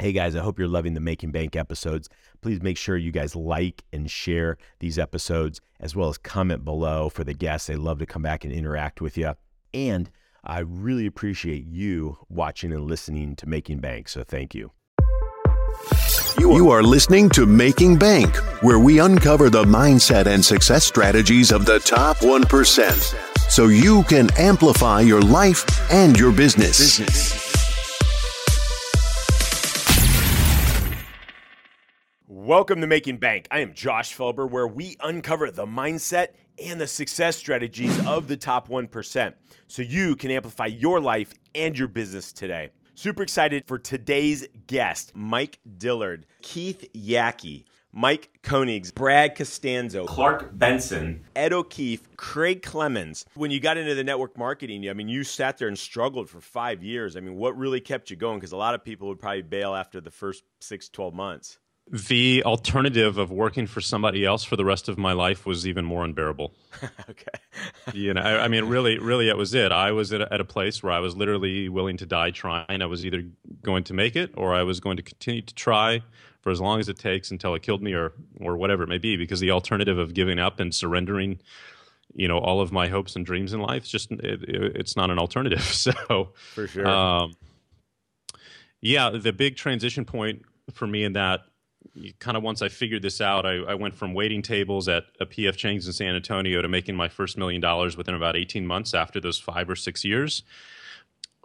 Hey guys, I hope you're loving the Making Bank episodes. Please make sure you guys like and share these episodes as well as comment below for the guests. They love to come back and interact with you. And I really appreciate you watching and listening to Making Bank. So thank you. You are listening to Making Bank, where we uncover the mindset and success strategies of the top 1% so you can amplify your life and your business. Welcome to Making Bank. I am Josh Felber, where we uncover the mindset and the success strategies of the top 1% so you can amplify your life and your business today. Super excited for today's guest, Mike Dillard, Keith Yackey, Mike Koenigs, Brad Costanzo, Clark Benson, Ed O'Keefe, Craig Clemens. When you got into the network marketing, I mean, you sat there and struggled for five years. I mean, what really kept you going? Because a lot of people would probably bail after the first six, 12 months the alternative of working for somebody else for the rest of my life was even more unbearable. okay. you know, I, I, mean, really, really, it was it. I was at a, at a, place where I was literally willing to die trying. I was either going to make it or I was going to continue to try for as long as it takes until it killed me or or whatever it may be. Because the alternative of giving up and surrendering, you know, all of my hopes and dreams in life, just it, it, it's not an alternative. So for sure. Um, yeah, the big transition point for me in that kind of once I figured this out, I, I, went from waiting tables at a PF Chang's in San Antonio to making my first million dollars within about 18 months after those five or six years.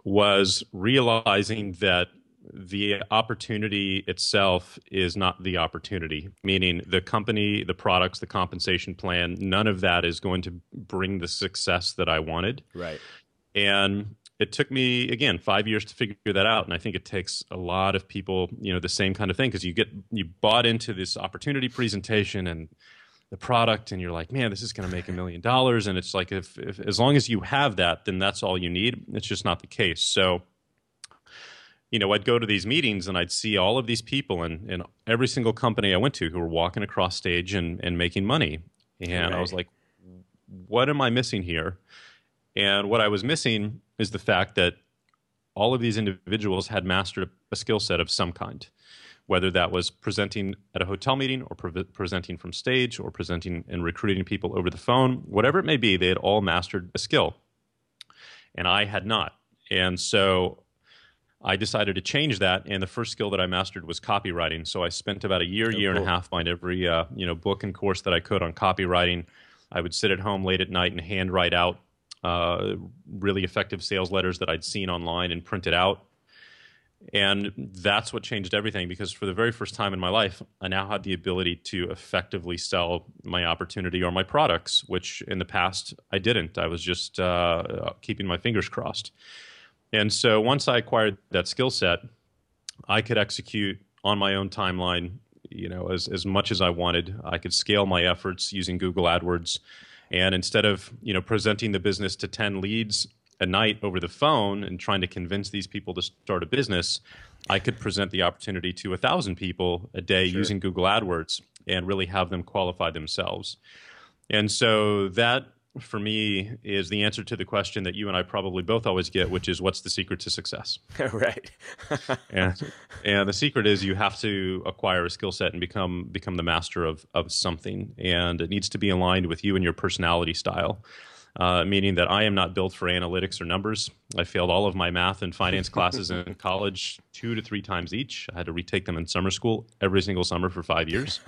Was realizing that the opportunity itself is not the opportunity, meaning the company, the products, the compensation plan, none of that is going to bring the success that I wanted. Right. And it took me again five years to figure that out and i think it takes a lot of people you know the same kind of thing because you get you bought into this opportunity presentation and the product and you're like man this is going to make a million dollars and it's like if, if as long as you have that then that's all you need. It's just not the case. So you know i'd go to these meetings and i'd see all of these people and, and every single company i went to who were walking across stage and, and making money. And right. i was like what am i missing here? And what i was missing is the fact that all of these individuals had mastered a skill set of some kind, whether that was presenting at a hotel meeting or pre- presenting from stage or presenting and recruiting people over the phone, whatever it may be, they had all mastered a skill. And I had not. And so I decided to change that, and the first skill that I mastered was copywriting. So I spent about a year, oh, year cool. and a half buying every uh, you know book and course that I could on copywriting. I would sit at home late at night and handwrite out uh, really effective sales letters that I'd seen online and printed out. And that's what changed everything because for the very first time in my life, I now had the ability to effectively sell my opportunity or my products, which in the past I didn't. I was just uh, keeping my fingers crossed. And so once I acquired that skill set, I could execute on my own timeline, you know, as, as much as I wanted. I could scale my efforts using Google AdWords and instead of you know presenting the business to 10 leads a night over the phone and trying to convince these people to start a business, I could present the opportunity to a thousand people a day sure. using Google AdWords and really have them qualify themselves. And so that for me is the answer to the question that you and I probably both always get, which is what's the secret to success? right. and, and the secret is you have to acquire a skill set and become become the master of of something, and it needs to be aligned with you and your personality style. Uh, meaning that I am not built for analytics or numbers. I failed all of my math and finance classes in college two to three times each. I had to retake them in summer school every single summer for five years.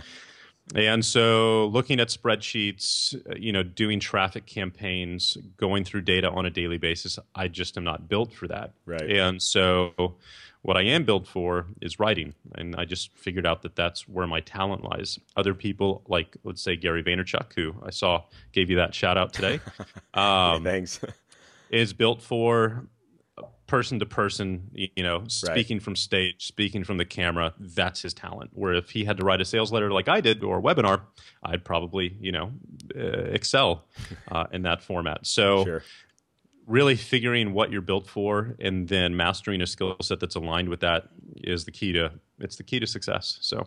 And so, looking at spreadsheets, uh, you know, doing traffic campaigns, going through data on a daily basis, I just am not built for that. Right. And so, what I am built for is writing, and I just figured out that that's where my talent lies. Other people, like let's say Gary Vaynerchuk, who I saw gave you that shout out today, um, yeah, thanks, is built for person to person, you know, speaking right. from stage, speaking from the camera, that's his talent. Where if he had to write a sales letter like I did or a webinar, I'd probably, you know, uh, excel uh, in that format. So, sure. really figuring what you're built for and then mastering a skill set that's aligned with that is the key to it's the key to success. So.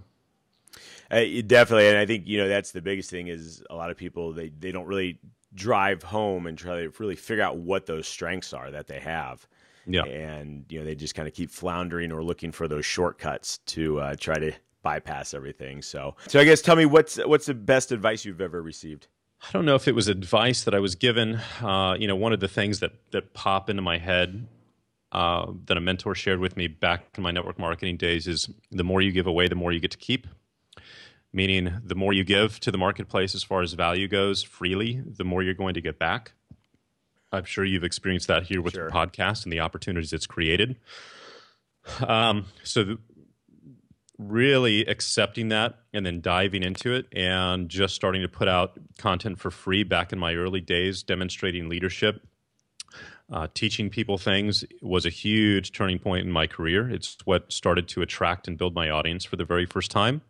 Uh, definitely, and I think you know that's the biggest thing is a lot of people they, they don't really drive home and try to really figure out what those strengths are that they have Yeah. And you know they just kind of keep floundering or looking for those shortcuts to uh, try to bypass everything. So, so I guess tell me what's what's the best advice you've ever received? I don't know if it was advice that I was given. Uh, you know, one of the things that that pop into my head uh, that a mentor shared with me back in my network marketing days is the more you give away, the more you get to keep. Meaning, the more you give to the marketplace as far as value goes freely, the more you're going to get back. I'm sure you've experienced that here with Sure. the podcast and the opportunities it's created. Um, so, the, really accepting that and then diving into it and just starting to put out content for free back in my early days, demonstrating leadership, uh, teaching people things was a huge turning point in my career. It's what started to attract and build my audience for the very first time.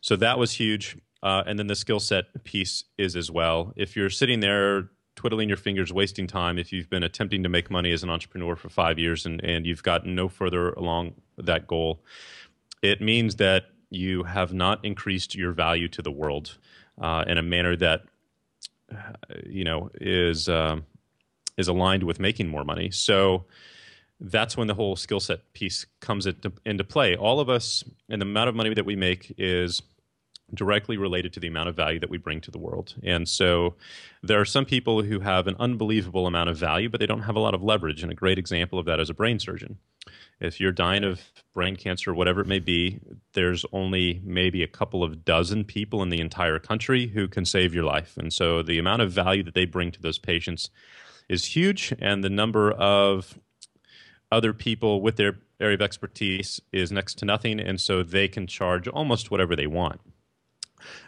So that was huge. Uh, and then the skill set piece is as well. If you're sitting there twiddling your fingers, wasting time, if you've been attempting to make money as an entrepreneur for five years and, and you've gotten no further along that goal, it means that you have not increased your value to the world uh, in a manner that uh, you know is um, is aligned with making more money. So that's when the whole skill set piece comes into, into play. All of us, and the amount of money that we make is directly related to the amount of value that we bring to the world. And so there are some people who have an unbelievable amount of value, but they don't have a lot of leverage. And a great example of that is a brain surgeon. If you're dying of brain cancer, or whatever it may be, there's only maybe a couple of dozen people in the entire country who can save your life. And so the amount of value that they bring to those patients is huge. And the number of other people with their area of expertise is next to nothing. And so they can charge almost whatever they want.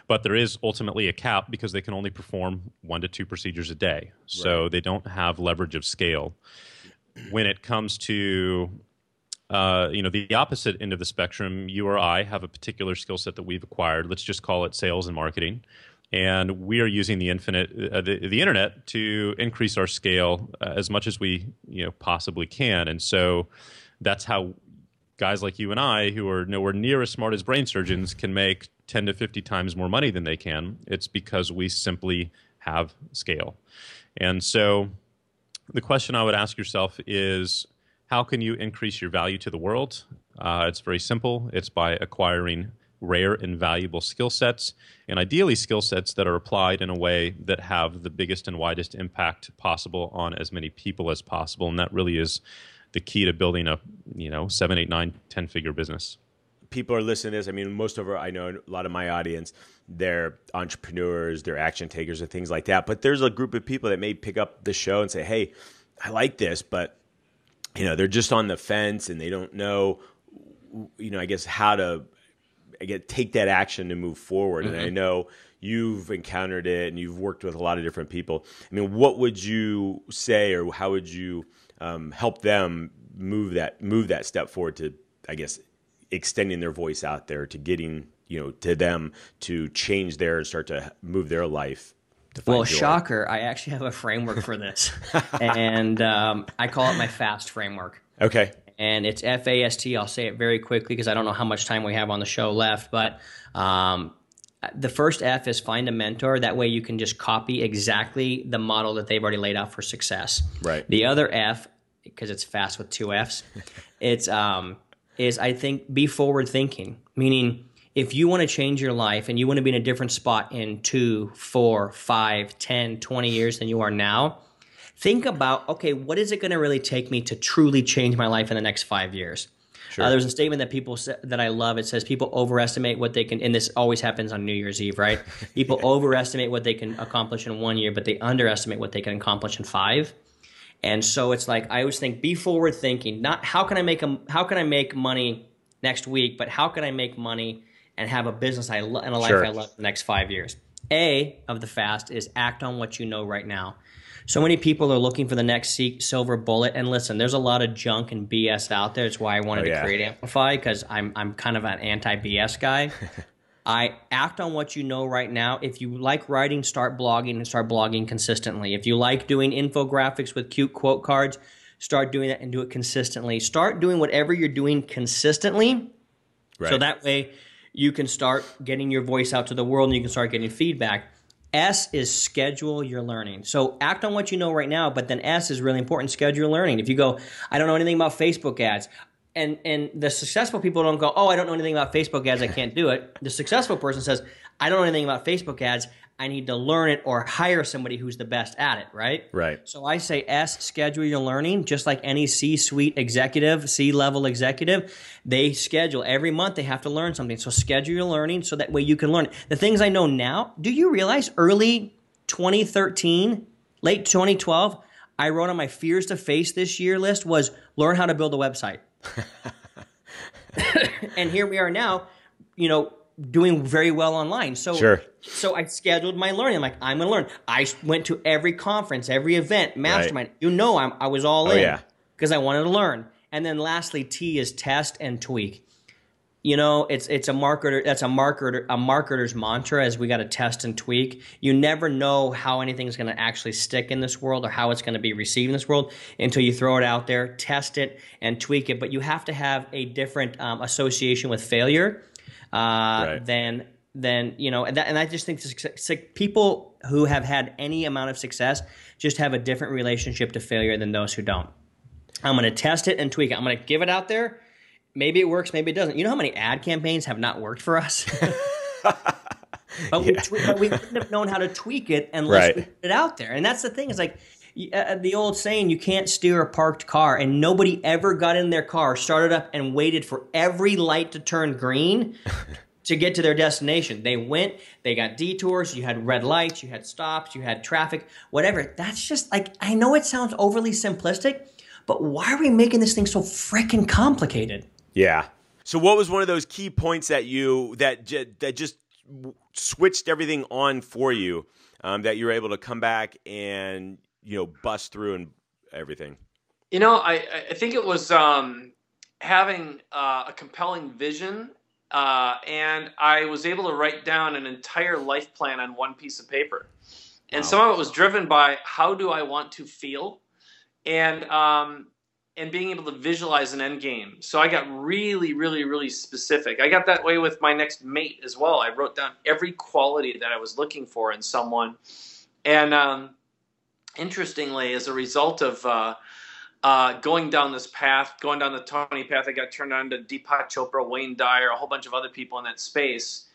But there is ultimately a cap because they can only perform one to two procedures a day. So they don't have leverage of scale. When it comes to uh, you know the opposite end of the spectrum, you or I have a particular skill set that we've acquired. Let's just call it sales and marketing, and we are using the infinite uh, the, the internet to increase our scale uh, as much as we you know possibly can. And so that's how guys like you and I, who are nowhere near as smart as brain surgeons, can make 10 to 50 times more money than they can. It's because we simply have scale. And so the question I would ask yourself is how can you increase your value to the world? Uh, it's very simple. It's by acquiring rare and valuable skill sets, and ideally skill sets that are applied in a way that have the biggest and widest impact possible on as many people as possible. And that really is the key to building a you know seven, eight, nine, ten figure business. People are listening to this. I mean, most of our, I know a lot of my audience, they're entrepreneurs, they're action takers, or things like that. But there's a group of people that may pick up the show and say, "Hey, I like this," but you know, they're just on the fence and they don't know, you know, I guess how to, I get take that action to move forward. And I know you've encountered it and you've worked with a lot of different people. I mean, what would you say, or how would you um, help them move that move that step forward to, I guess, extending their voice out there to getting you know to them to change their and start to move their life. To find Well, joy. shocker, I actually have a framework for this. and um, I call it my FAST framework. Okay. And it's F A S T. I'll say it very quickly because I don't know how much time we have on the show left. But um, the first F is find a mentor. That way you can just copy exactly the model that they've already laid out for success. Right. The other F, because it's fast with two Fs, it's um, is I think be forward thinking. Meaning, if you want to change your life and you want to be in a different spot in two, four, five, 10, 20 years than you are now, think about okay, what is it going to really take me to truly change my life in the next five years? Uh, there's a statement that people say, that I love. It says people overestimate what they can, and this always happens on New Year's Eve, right? People overestimate what they can accomplish in one year, but they underestimate what they can accomplish in five. And so it's like I always think, be forward thinking. Not how can I make a, how can I make money next week, but how can I make money and have a business I lo- and a life Sure. I love the next five years. A of the fast is act on what you know right now. So many people are looking for the next silver bullet. And listen, there's a lot of junk and BS out there. It's why I wanted Oh, yeah. to create Amplify because I'm I'm kind of an anti BS guy. I act on what you know right now. If you like writing, start blogging and start blogging consistently. If you like doing infographics with cute quote cards, start doing that and do it consistently. Start doing whatever you're doing consistently Right. so that way you can start getting your voice out to the world and you can start getting feedback. S is schedule your learning. So act on what you know right now, but then S is really important. Schedule your learning. If you go, I don't know anything about Facebook ads, and and the successful people don't go, oh, I don't know anything about Facebook ads, I can't do it. The successful person says, I don't know anything about Facebook ads, I need to learn it or hire somebody who's the best at it, right? Right. So I say S, schedule your learning, just like any C suite executive, C level executive. They schedule every month, they have to learn something. So schedule your learning so that way you can learn. The things I know now, do you realize early 2013, late 2012, I wrote on my fears to face this year list was learn how to build a website. and here we are now, you know, doing very well online. So Sure. so I scheduled my learning. I'm like, I'm gonna learn. I went to every conference, every event, mastermind. You know, I'm, I was all Oh, in yeah. because I wanted to learn. And then lastly, T is test and tweak. You know, it's it's a marketer. That's a marketer a marketer's mantra. Is we got to test and tweak. You never know how anything's going to actually stick in this world or how it's going to be received in this world until you throw it out there, test it, and tweak it. But you have to have a different um, association with failure uh, Right. than than you know. And, that, and I just think people who have had any amount of success just have a different relationship to failure than those who don't. I'm going to test it and tweak it. I'm going to give it out there. Maybe it works, maybe it doesn't. You know how many ad campaigns have not worked for us? but, we, twe- but we wouldn't have known how to tweak it unless Right. we put it out there. And that's the thing. Is like uh, the old saying, you can't steer a parked car. And nobody ever got in their car, started up, and waited for every light to turn green to get to their destination. They went, they got detours, you had red lights, you had stops, you had traffic, whatever. That's just like, I know it sounds overly simplistic, but why are we making this thing so freaking complicated? Yeah. So what was one of those key points that you that j- that just switched everything on for you um, that you were able to come back and you know bust through and everything? You know, I, I think it was um, having uh, a compelling vision, uh, and I was able to write down an entire life plan on one piece of paper. And some of it was driven by how do I want to feel, and um, and being able to visualize an end game. So I got really, really, really specific. I got that way with my next mate as well. I wrote down every quality that I was looking for in someone, and um, interestingly, as a result of uh, uh, going down this path, going down the Tony path, I got turned on to Deepak Chopra, Wayne Dyer, a whole bunch of other people in that space.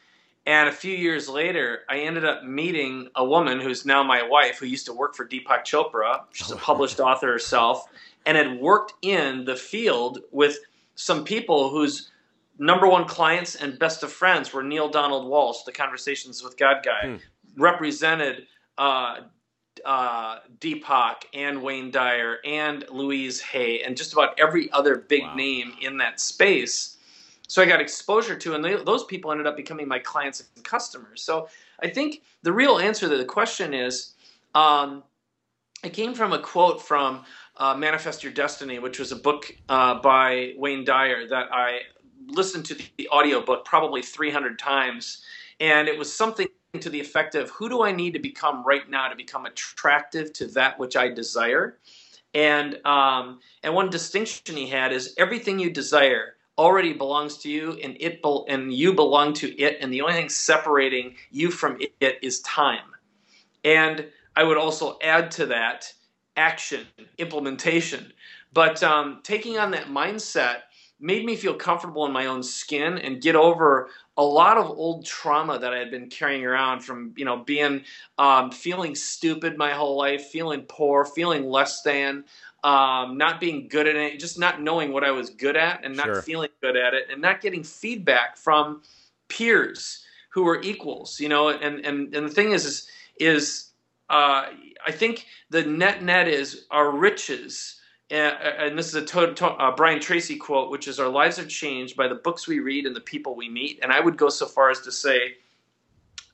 And a few years later, I ended up meeting a woman who's now my wife, who used to work for Deepak Chopra. She's a published author herself, and had worked in the field with some people whose number one clients and best of friends were Neale Donald Walsch, the Conversations with God guy, represented uh, uh, Deepak and Wayne Dyer and Louise Hay and just about every other big Wow. name in that space. So I got exposure to, and they, those people ended up becoming my clients and customers. So I think the real answer to the question is, um, it came from a quote from uh, Manifest Your Destiny, which was a book uh, by Wayne Dyer that I listened to the, the audiobook probably 300 times. And it was something to the effect of who do I need to become right now to become attractive to that which I desire? And um, and one distinction he had is everything you desire already belongs to you, and it bel and you belong to it, and the only thing separating you from it is time. And I would also add to that action, implementation. But um, taking on that mindset made me feel comfortable in my own skin and get over a lot of old trauma that I had been carrying around from, you know, being um, feeling stupid my whole life, feeling poor, feeling less than, um, not being good at it, just not knowing what I was good at and not Sure. feeling good at it, and not getting feedback from peers who are equals, you know. And and, and the thing is, is, is uh, I think the net net is our riches. uh, And this is a to, to, uh, Brian Tracy quote, which is, "Our lives are changed by the books we read and the people we meet." And I would go so far as to say,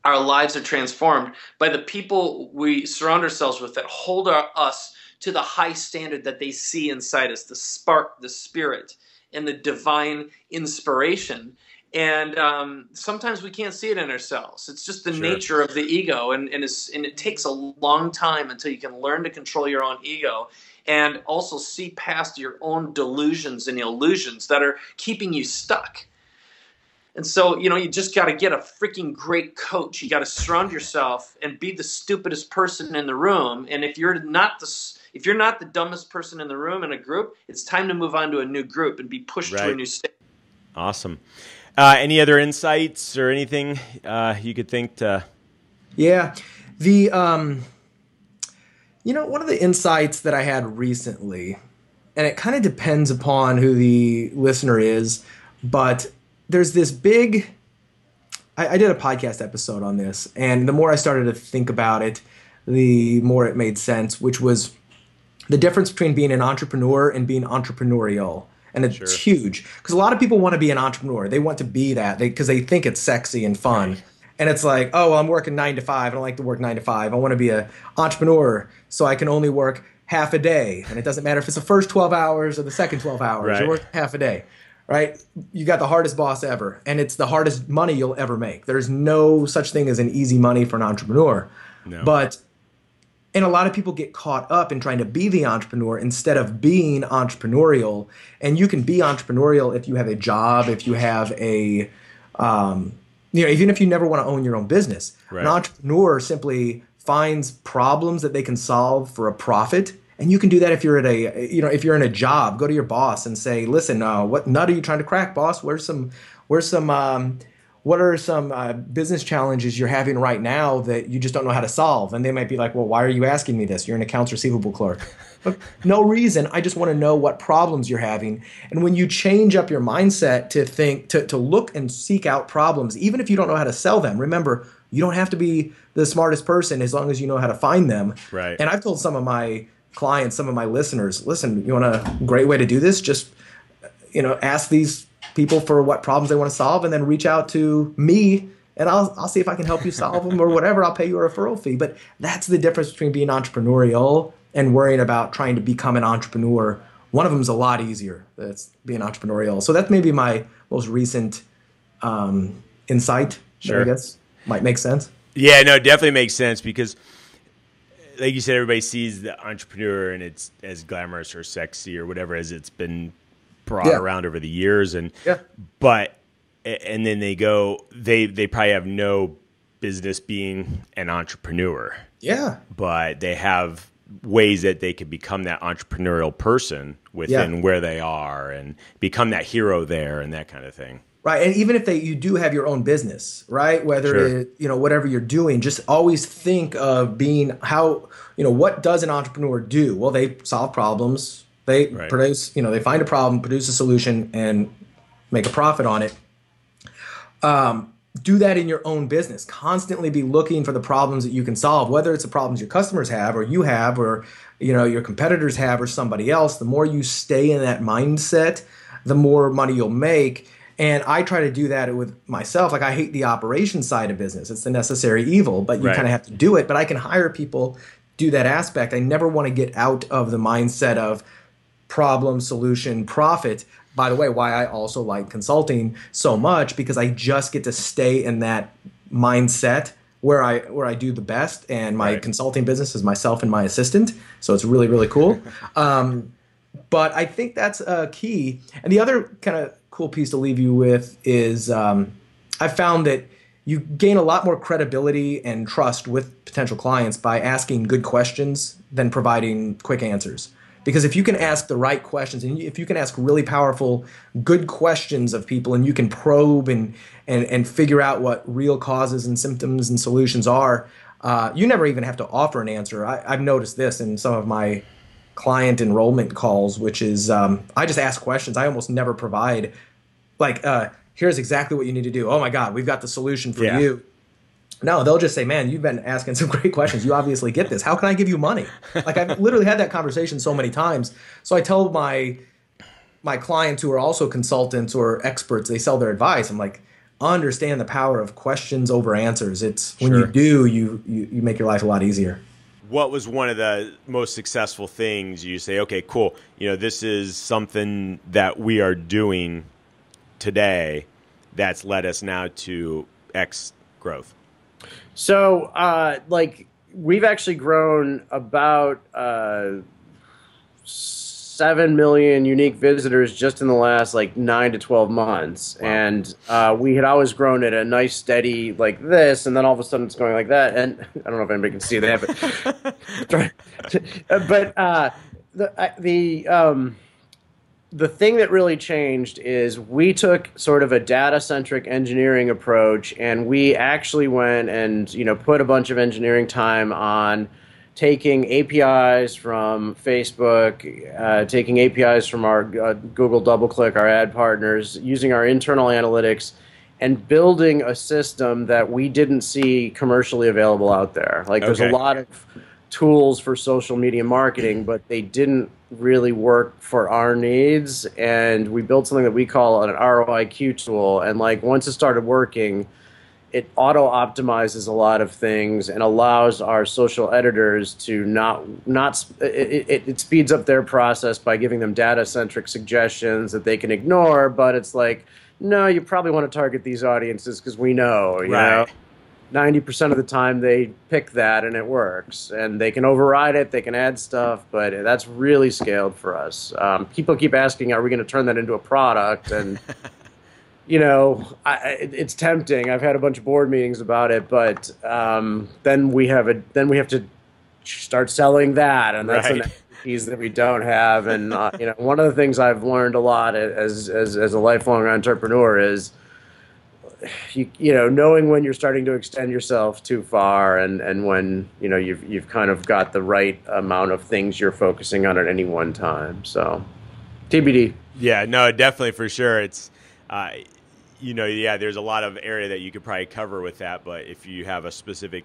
our lives are transformed by the people we surround ourselves with that hold our, us to the high standard that they see inside us, the spark, the spirit, and the divine inspiration. And um, sometimes we can't see it in ourselves. It's just the Sure. nature of the ego, and and, it's, and it takes a long time until you can learn to control your own ego, and also see past your own delusions and illusions that are keeping you stuck. And so, you know, you just got to get a freaking great coach. You got to surround yourself and be the stupidest person in the room. And if you're not the if you're not the dumbest person in the room in a group, it's time to move on to a new group and be pushed right. to a new state. Awesome. Uh, any other insights or anything uh, you could think to? Yeah, the um, you know, one of the insights that I had recently, and it kind of depends upon who the listener is, but there's this big. I, I did a podcast episode on this, and the more I started to think about it, the more it made sense. Which was the difference between being an entrepreneur and being entrepreneurial and it's sure. huge because a lot of people want to be an entrepreneur they want to be that because they, they, think it's sexy and fun right. and it's like oh well, i'm working nine to five i don't like to work nine to five i want to be an entrepreneur so i can only work half a day and it doesn't matter if it's the first 12 hours or the second 12 hours right. you work half a day right? You got the hardest boss ever, and it's the hardest money you'll ever make. There's no such thing as an easy money for an entrepreneur. No. But and a lot of people get caught up in trying to be the entrepreneur instead of being entrepreneurial. And you can be entrepreneurial if you have a job, if you have a, um, you know, even if you never want to own your own business. Right. An entrepreneur simply finds problems that they can solve for a profit and you can do that if you're at a you know if you're in a job go to your boss and say listen uh, what nut are you trying to crack boss where's some where's some um, what are some uh, business challenges you're having right now that you just don't know how to solve? And they might be like well why are you asking me this? You're an accounts receivable clerk. But no reason. I just want to know what problems you're having. And when you change up your mindset to think to, to look and seek out problems even if you don't know how to sell them remember you don't have to be the smartest person as long as you know how to find them. Right. And i've told some of my clients, some of my listeners, listen, you want a great way to do this? Just you know, ask these people for what problems they want to solve, and then reach out to me, and I'll I'll see if I can help you solve them or whatever. I'll pay you a referral fee. But that's the difference between being entrepreneurial and worrying about trying to become an entrepreneur. One of them is a lot easier. That's being entrepreneurial. So that's maybe my most recent um, insight. Sure. I guess might make sense. Yeah, no, definitely makes sense because like you said, everybody sees the entrepreneur and it's as glamorous or sexy or whatever as it's been brought yeah. around over the years. And yeah. but and then they go, they they probably have no business being an entrepreneur. Yeah. But they have ways that they could become that entrepreneurial person within yeah. where they are and become that hero there and that kind of thing right and even if they you do have your own business right whether sure. it, you know whatever you're doing just always think of being how you know what does an entrepreneur do well they solve problems they right. produce you know they find a problem produce a solution and make a profit on it um, do that in your own business constantly be looking for the problems that you can solve whether it's the problems your customers have or you have or you know your competitors have or somebody else the more you stay in that mindset the more money you'll make and I try to do that with myself. Like I hate the operation side of business. It's the necessary evil, but you right. kind of have to do it. But I can hire people do that aspect. I never want to get out of the mindset of problem, solution, profit. By the way, why I also like consulting so much because I just get to stay in that mindset where I where I do the best, and my right. consulting business is myself and my assistant. So it's really really cool. um, but I think that's a key. And the other kind of cool piece to leave you with is um, I found that you gain a lot more credibility and trust with potential clients by asking good questions than providing quick answers. Because if you can ask the right questions and if you can ask really powerful, good questions of people and you can probe and, and, and figure out what real causes and symptoms and solutions are, uh, you never even have to offer an answer. I, I've noticed this in some of my client enrollment calls, which is um, I just ask questions. I almost never provide like uh, here's exactly what you need to do. Oh my God, we've got the solution for yeah. you. No, they'll just say, "Man, you've been asking some great questions. You obviously get this. How can I give you money?" Like I've literally had that conversation so many times. So I tell my my clients who are also consultants or experts, they sell their advice. I'm like, understand the power of questions over answers. It's when sure. you do, you, you you make your life a lot easier. What was one of the most successful things you say? Okay, cool. You know, this is something that we are doing today that's led us now to X growth? So, uh, like, we've actually grown about uh, seven million unique visitors just in the last like nine to twelve months, wow. and uh, we had always grown at a nice steady like this, and then all of a sudden it's going like that. And I don't know if anybody can see that, but but uh, the the um, the thing that really changed is we took sort of a data centric engineering approach, and we actually went and you know put a bunch of engineering time on taking APIs from Facebook, uh, taking APIs from our uh, Google DoubleClick, our ad partners, using our internal analytics, and building a system that we didn't see commercially available out there. Like, there's a lot of tools for social media marketing, but they didn't really work for our needs. And we built something that we call an ROIQ tool. And like, once it started working, it auto optimizes a lot of things and allows our social editors to not not it, it, it speeds up their process by giving them data centric suggestions that they can ignore but it's like no you probably want to target these audiences because we know you right. know 90% of the time they pick that and it works and they can override it they can add stuff but that's really scaled for us um, people keep asking are we going to turn that into a product and you know, I, it's tempting. I've had a bunch of board meetings about it, but um, then we have a then we have to start selling that, and that's right. an piece that we don't have. And uh, you know, one of the things I've learned a lot as as as a lifelong entrepreneur is. You, you know knowing when you're starting to extend yourself too far and, and when you know you've you've kind of got the right amount of things you're focusing on at any one time so TBD yeah no definitely for sure it's uh, you know, yeah, there's a lot of area that you could probably cover with that, but if you have a specific,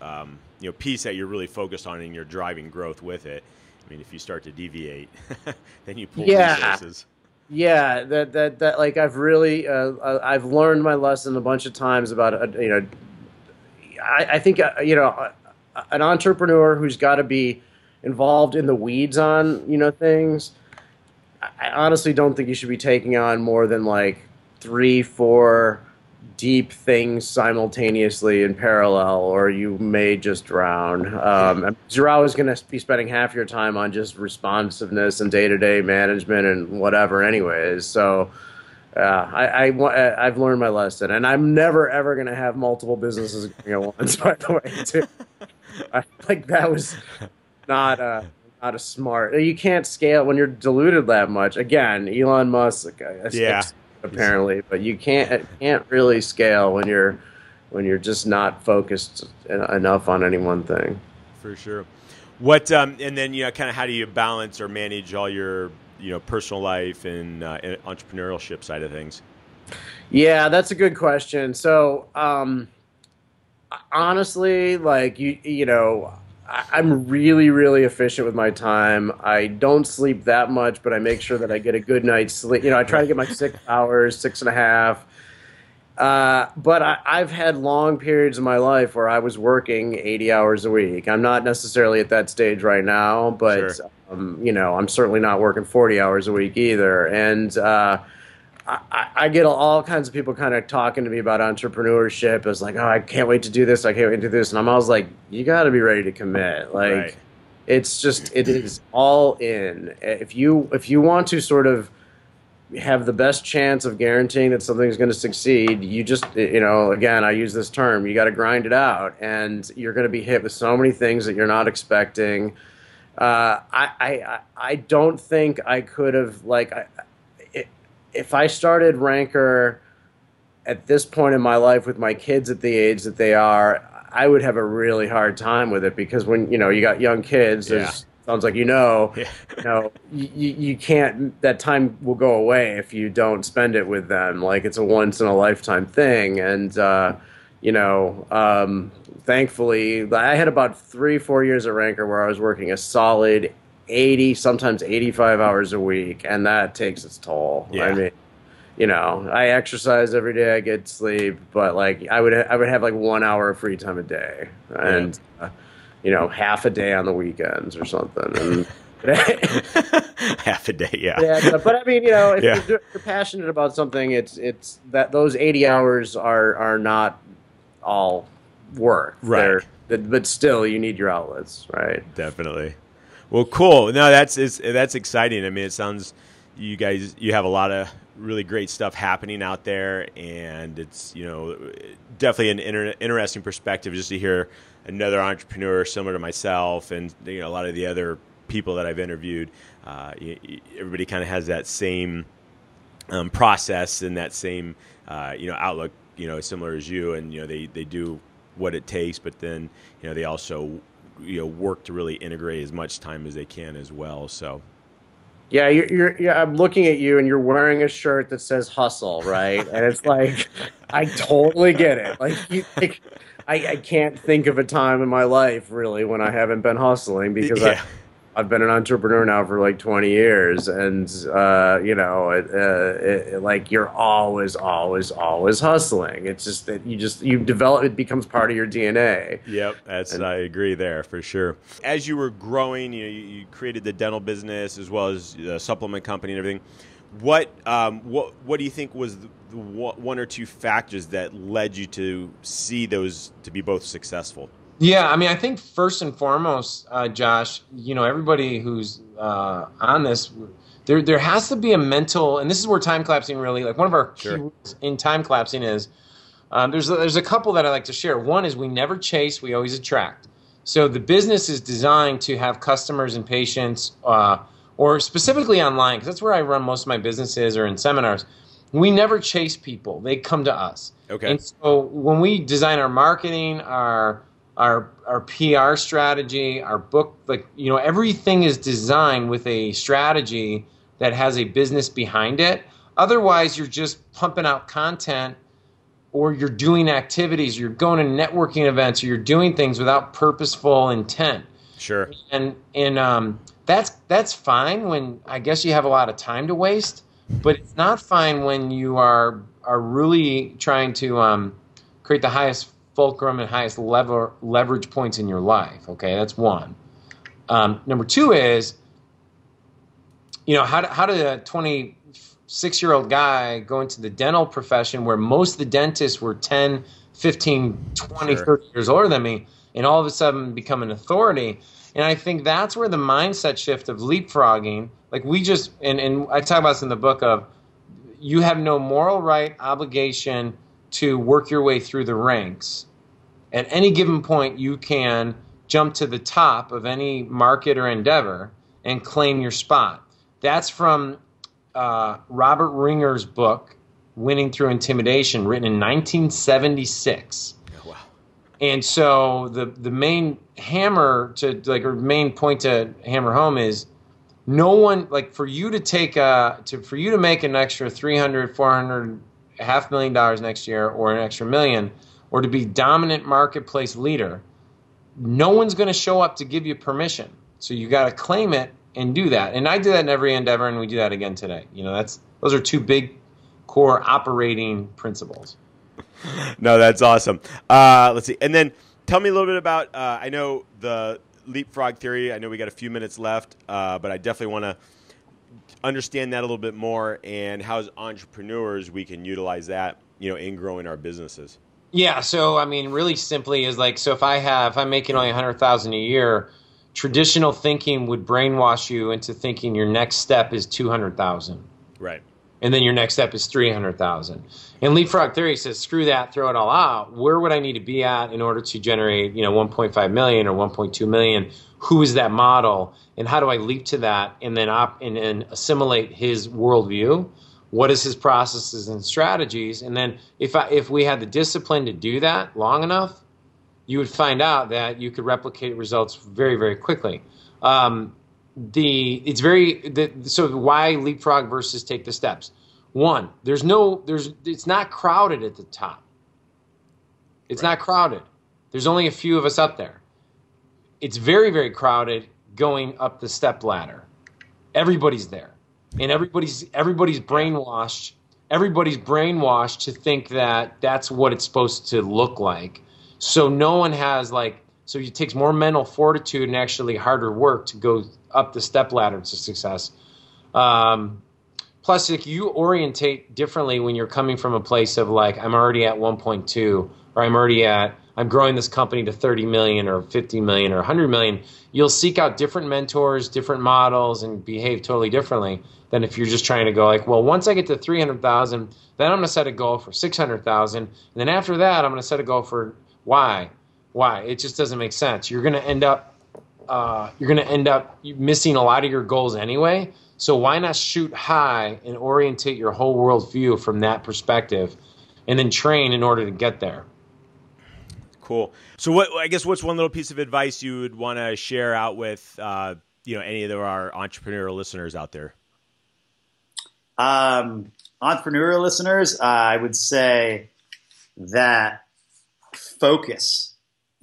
um, you know, piece that you're really focused on and you're driving growth with it, I mean, if you start to deviate, then you pull yeah. resources. Yeah, that that that like I've really uh, uh, I've learned my lesson a bunch of times about uh, you know, I, I think uh, you know, uh, an entrepreneur who's got to be involved in the weeds on you know things. I honestly don't think you should be taking on more than like three, four deep things simultaneously in parallel, or you may just drown. Um, you're always going to be spending half your time on just responsiveness and day to day management and whatever, anyways. So. Uh, I, I, I've learned my lesson, and I'm never ever going to have multiple businesses going at once. By the way, too, I, like that was not a not a smart. You can't scale when you're diluted that much. Again, Elon Musk. yeah apparently, but you can't can't really scale when you're when you're just not focused enough on any one thing. For sure. What um, and then you know, kind of how do you balance or manage all your you know personal life and, uh, and entrepreneurship side of things? Yeah, that's a good question. So, um, honestly, like you, you know, I'm really, really efficient with my time. I don't sleep that much, but I make sure that I get a good night's sleep. You know, I try to get my six hours, six and a half. Uh, but I, have had long periods of my life where I was working 80 hours a week. I'm not necessarily at that stage right now, but sure. um, you know, I'm certainly not working 40 hours a week either. And uh, I, I, get all kinds of people kind of talking to me about entrepreneurship. It's like, oh, I can't wait to do this. I can't wait to do this. And I'm always like, you got to be ready to commit. Like, right. it's just, it is all in. If you if you want to sort of have the best chance of guaranteeing that something's going to succeed, you just, you know, again, I use this term, you got to grind it out, and you're going to be hit with so many things that you're not expecting. Uh, I, I, I don't think I could have like. I, if I started Ranker at this point in my life with my kids at the age that they are, I would have a really hard time with it because when you know you got young kids, yeah. sounds like you know, yeah. you know, you, you can't. That time will go away if you don't spend it with them. Like it's a once in a lifetime thing, and uh, you know, um, thankfully, I had about three, four years at Ranker where I was working a solid 80, sometimes 85 hours a week, and that takes its toll. Yeah. I mean, you know, I exercise every day, I get sleep, but like I would I would have like 1 hour of free time a day and yeah. uh, you know, half a day on the weekends or something. And half a day, yeah. Yeah, but I mean, you know, if yeah. you're, you're passionate about something, it's it's that those 80 hours are are not all work. Right. They're, but still you need your outlets, right? Definitely. Well, cool. No, that's that's exciting. I mean, it sounds you guys you have a lot of really great stuff happening out there, and it's you know definitely an inter- interesting perspective just to hear another entrepreneur similar to myself, and you know a lot of the other people that I've interviewed. Uh, you, you, everybody kind of has that same um, process and that same uh, you know outlook, you know, similar as you, and you know they they do what it takes, but then you know they also you know work to really integrate as much time as they can as well. So. Yeah, you're, you're, yeah. I'm looking at you, and you're wearing a shirt that says "hustle," right? And it's like, I totally get it. Like, you, like I, I can't think of a time in my life really when I haven't been hustling because yeah. I, I've been an entrepreneur now for like 20 years, and uh, you know, it, uh, it, like you're always, always, always hustling. It's just that you just you develop. It becomes part of your DNA. Yep, that's and, I agree there for sure. As you were growing, you know, you, you created the dental business as well as the supplement company and everything. What um, what what do you think was the, the one or two factors that led you to see those to be both successful? Yeah, I mean, I think first and foremost, uh, Josh, you know, everybody who's uh, on this, there there has to be a mental, and this is where time collapsing really, like one of our sure. keys in time collapsing is um, there's a, there's a couple that I like to share. One is we never chase, we always attract. So the business is designed to have customers and patients, uh, or specifically online, because that's where I run most of my businesses or in seminars. We never chase people; they come to us. Okay. And so when we design our marketing, our our our PR strategy, our book, like you know, everything is designed with a strategy that has a business behind it. Otherwise, you're just pumping out content or you're doing activities, you're going to networking events, or you're doing things without purposeful intent. Sure. And and um, that's that's fine when I guess you have a lot of time to waste, but it's not fine when you are are really trying to um, create the highest fulcrum and highest lever, leverage points in your life. Okay, that's one. Um, number two is, you know, how, how did a 26 year old guy go into the dental profession where most of the dentists were 10, 15, 20, sure. 30 years older than me, and all of a sudden become an authority? And I think that's where the mindset shift of leapfrogging, like we just, and, and I talk about this in the book of, you have no moral right, obligation, to work your way through the ranks. At any given point, you can jump to the top of any market or endeavor and claim your spot. That's from uh, Robert Ringer's book, Winning Through Intimidation, written in 1976. wow. And so the the main hammer to like or main point to hammer home is no one like for you to take a to for you to make an extra 300 400 a half million dollars next year or an extra million or to be dominant marketplace leader, no one's going to show up to give you permission. So you got to claim it and do that. And I do that in every endeavor, and we do that again today. You know, that's those are two big core operating principles. no, that's awesome. Uh, let's see, and then tell me a little bit about. Uh, I know the leapfrog theory. I know we got a few minutes left, uh, but I definitely want to understand that a little bit more and how as entrepreneurs we can utilize that you know in growing our businesses. Yeah so i mean really simply is like so if i have if i'm making only 100000 a year traditional thinking would brainwash you into thinking your next step is 200000 right and then your next step is 300000 and leapfrog theory says screw that throw it all out where would i need to be at in order to generate you know 1.5 million or 1.2 million who is that model and how do I leap to that and then op- and, and assimilate his worldview? What is his processes and strategies? And then if I, if we had the discipline to do that long enough, you would find out that you could replicate results very very quickly. Um, the it's very the, so why leapfrog versus take the steps. One, there's no there's it's not crowded at the top. It's right. not crowded. There's only a few of us up there it's very very crowded going up the step ladder. Everybody's there, and everybody's everybody's brainwashed. Everybody's brainwashed to think that that's what it's supposed to look like. So no one has like so it takes more mental fortitude and actually harder work to go up the step ladder to success. Um, plus, you orientate differently when you're coming from a place of like I'm already at 1.2 or I'm already at I'm growing this company to 30 million or 50 million or 100 million, you'll seek out different mentors, different models, and behave totally differently than if you're just trying to go like, well, once I get to 300,000, then I'm going to set a goal for 600,000, and then after that, I'm going to set a goal for why, why. It just doesn't make sense. You're going to end up, uh, you're going to end up missing a lot of your goals anyway. So why not shoot high and orientate your whole world view from that perspective, and then train in order to get there. Cool. So, what I guess what's one little piece of advice you would want to share out with uh, you know any of our entrepreneurial listeners out there? Um, entrepreneurial listeners, uh, I would say that focus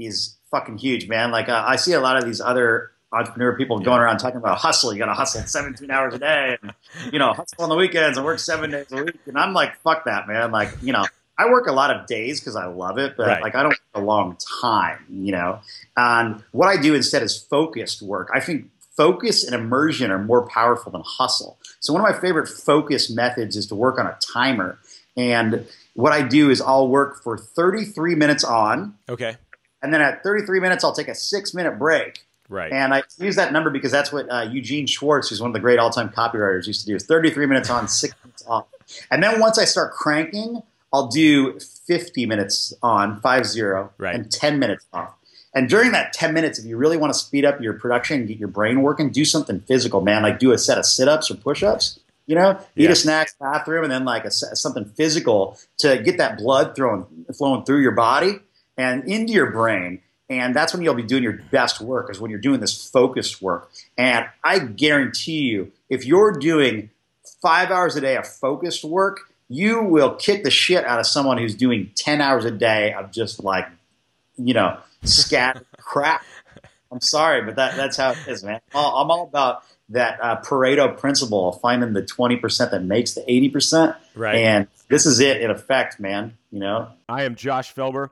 is fucking huge, man. Like uh, I see a lot of these other entrepreneur people going around talking about hustle. You got to hustle 17 hours a day, and you know, hustle on the weekends and work seven days a week. And I'm like, fuck that, man. Like, you know, I work a lot of days because I love it, but right. like I don't work a long time, you know. And what I do instead is focused work. I think focus and immersion are more powerful than hustle. So one of my favorite focus methods is to work on a timer. And what I do is I'll work for 33 minutes on. Okay. And then at 33 minutes, I'll take a six minute break. Right. And I use that number because that's what uh, Eugene Schwartz, who's one of the great all-time copywriters, used to do: is 33 minutes on, six minutes off. And then once I start cranking, I'll do 50 minutes on, five zero, right. and 10 minutes off. And during that 10 minutes, if you really want to speed up your production and get your brain working, do something physical, man. Like do a set of sit-ups or push-ups. You know, eat a snack, bathroom, and then like a, something physical to get that blood throwing, flowing through your body and into your brain and that's when you'll be doing your best work, is when you're doing this focused work. And I guarantee you, if you're doing five hours a day of focused work, you will kick the shit out of someone who's doing 10 hours a day of just like, you know, scat crap. I'm sorry, but that, that's how it is, man. I'm all about that uh, Pareto principle, of finding the 20% that makes the 80%. Right. And this is it in effect, man. You know, I am Josh Felber.